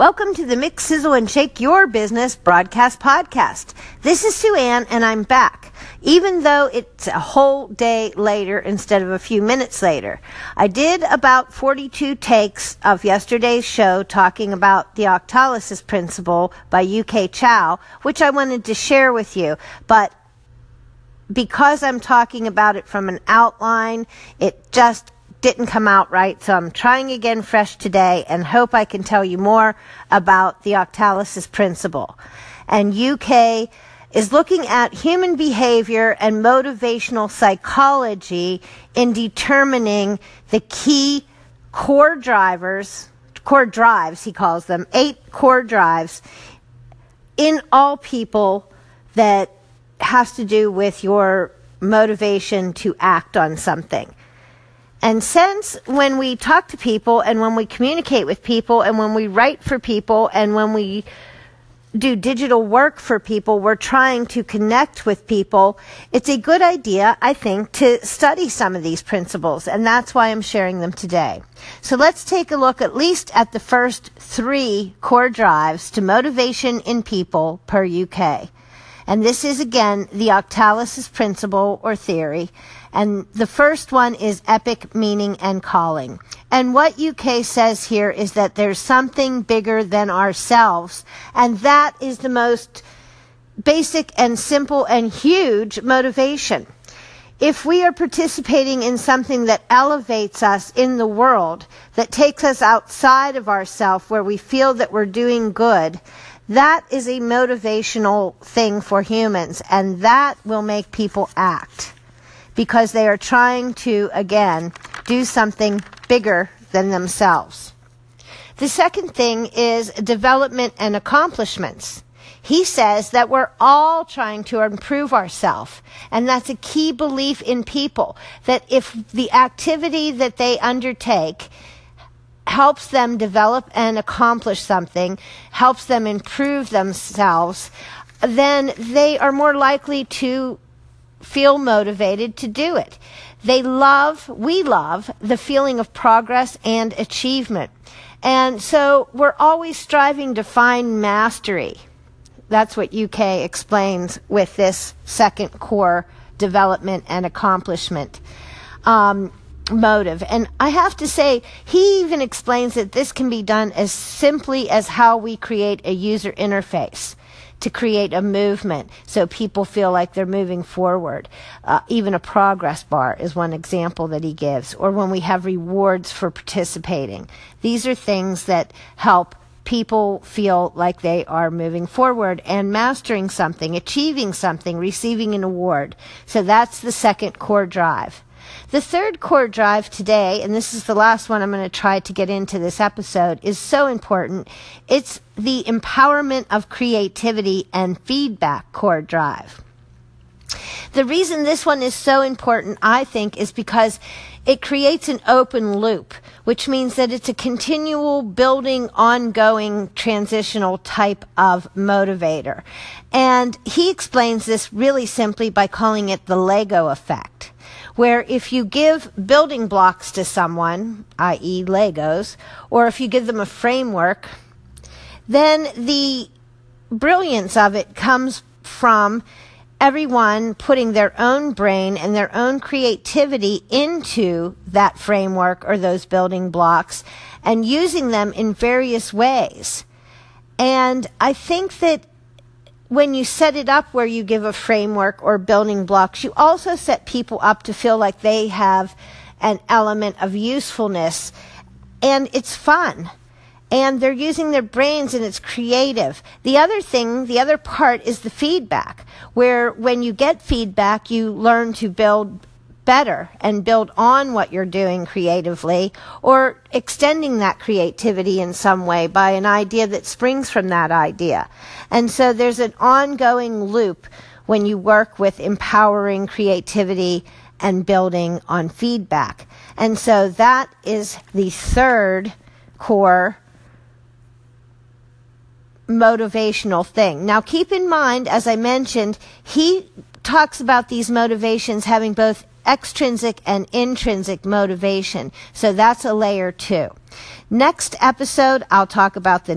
Welcome to the Mix, Sizzle, and Shake Your Business broadcast podcast. This is Sue Ann, and I'm back, even though it's a whole day later instead of a few minutes later. I did about 42 takes of yesterday's show talking about the octalysis principle by Yu-kai Chou, which I wanted to share with you, but because I'm talking about it from an outline, it just didn't come out right, so I'm trying again fresh today and hope I can tell you more about the octalysis principle. And Yu-kai is looking at human behavior and motivational psychology in determining the key core drivers, core drives, he calls them, eight core drives in all people that has to do with your motivation to act on something. And since when we talk to people and when we communicate with people and when we write for people and when we do digital work for people, we're trying to connect with people. It's a good idea, I think, to study some of these principles, and that's why I'm sharing them today. So let's take a look at least at the first three core drives to motivation in people per Yu-kai. And this is again the octalysis principle or theory. And the first one is epic meaning and calling. And what Yu-kai says here is that there's something bigger than ourselves. And that is the most basic and simple and huge motivation. If we are participating in something that elevates us in the world, that takes us outside of ourselves, where we feel that we're doing good, that is a motivational thing for humans, and that will make people act because they are trying to, again, do something bigger than themselves. The second thing is development and accomplishments. He says that we're all trying to improve ourselves. And that's a key belief in people that if the activity that they undertake helps them develop and accomplish something, helps them improve themselves, then they are more likely to feel motivated to do it. They love, we love, the feeling of progress and achievement. And so we're always striving to find mastery. That's what Yu-kai explains with this second core development and accomplishment um, motive. And I have to say, he even explains that this can be done as simply as how we create a user interface to create a movement so people feel like they're moving forward. Uh, even a progress bar is one example that he gives, or when we have rewards for participating. These are things that help people feel like they are moving forward and mastering something, achieving something, receiving an award. So that's the second core drive. The third core drive today, and this is the last one I'm going to try to get into this episode, is so important. It's the empowerment of creativity and feedback core drive. The reason this one is so important, I think, is because it creates an open loop, which means that it's a continual building, ongoing, transitional type of motivator. And he explains this really simply by calling it the Lego effect where if you give building blocks to someone, i.e., Legos, or if you give them a framework, then the brilliance of it comes from everyone putting their own brain and their own creativity into that framework or those building blocks and using them in various ways. And I think that when you set it up where you give a framework or building blocks, you also set people up to feel like they have an element of usefulness and it's fun. And they're using their brains and it's creative. The other thing, the other part is the feedback, where when you get feedback, you learn to build better and build on what you're doing creatively or extending that creativity in some way by an idea that springs from that idea. And so there's an ongoing loop when you work with empowering creativity and building on feedback. And so that is the third core motivational thing. Now keep in mind, as I mentioned, he talks about these motivations having both extrinsic and intrinsic motivation. So that's a layer two. Next episode, I'll talk about the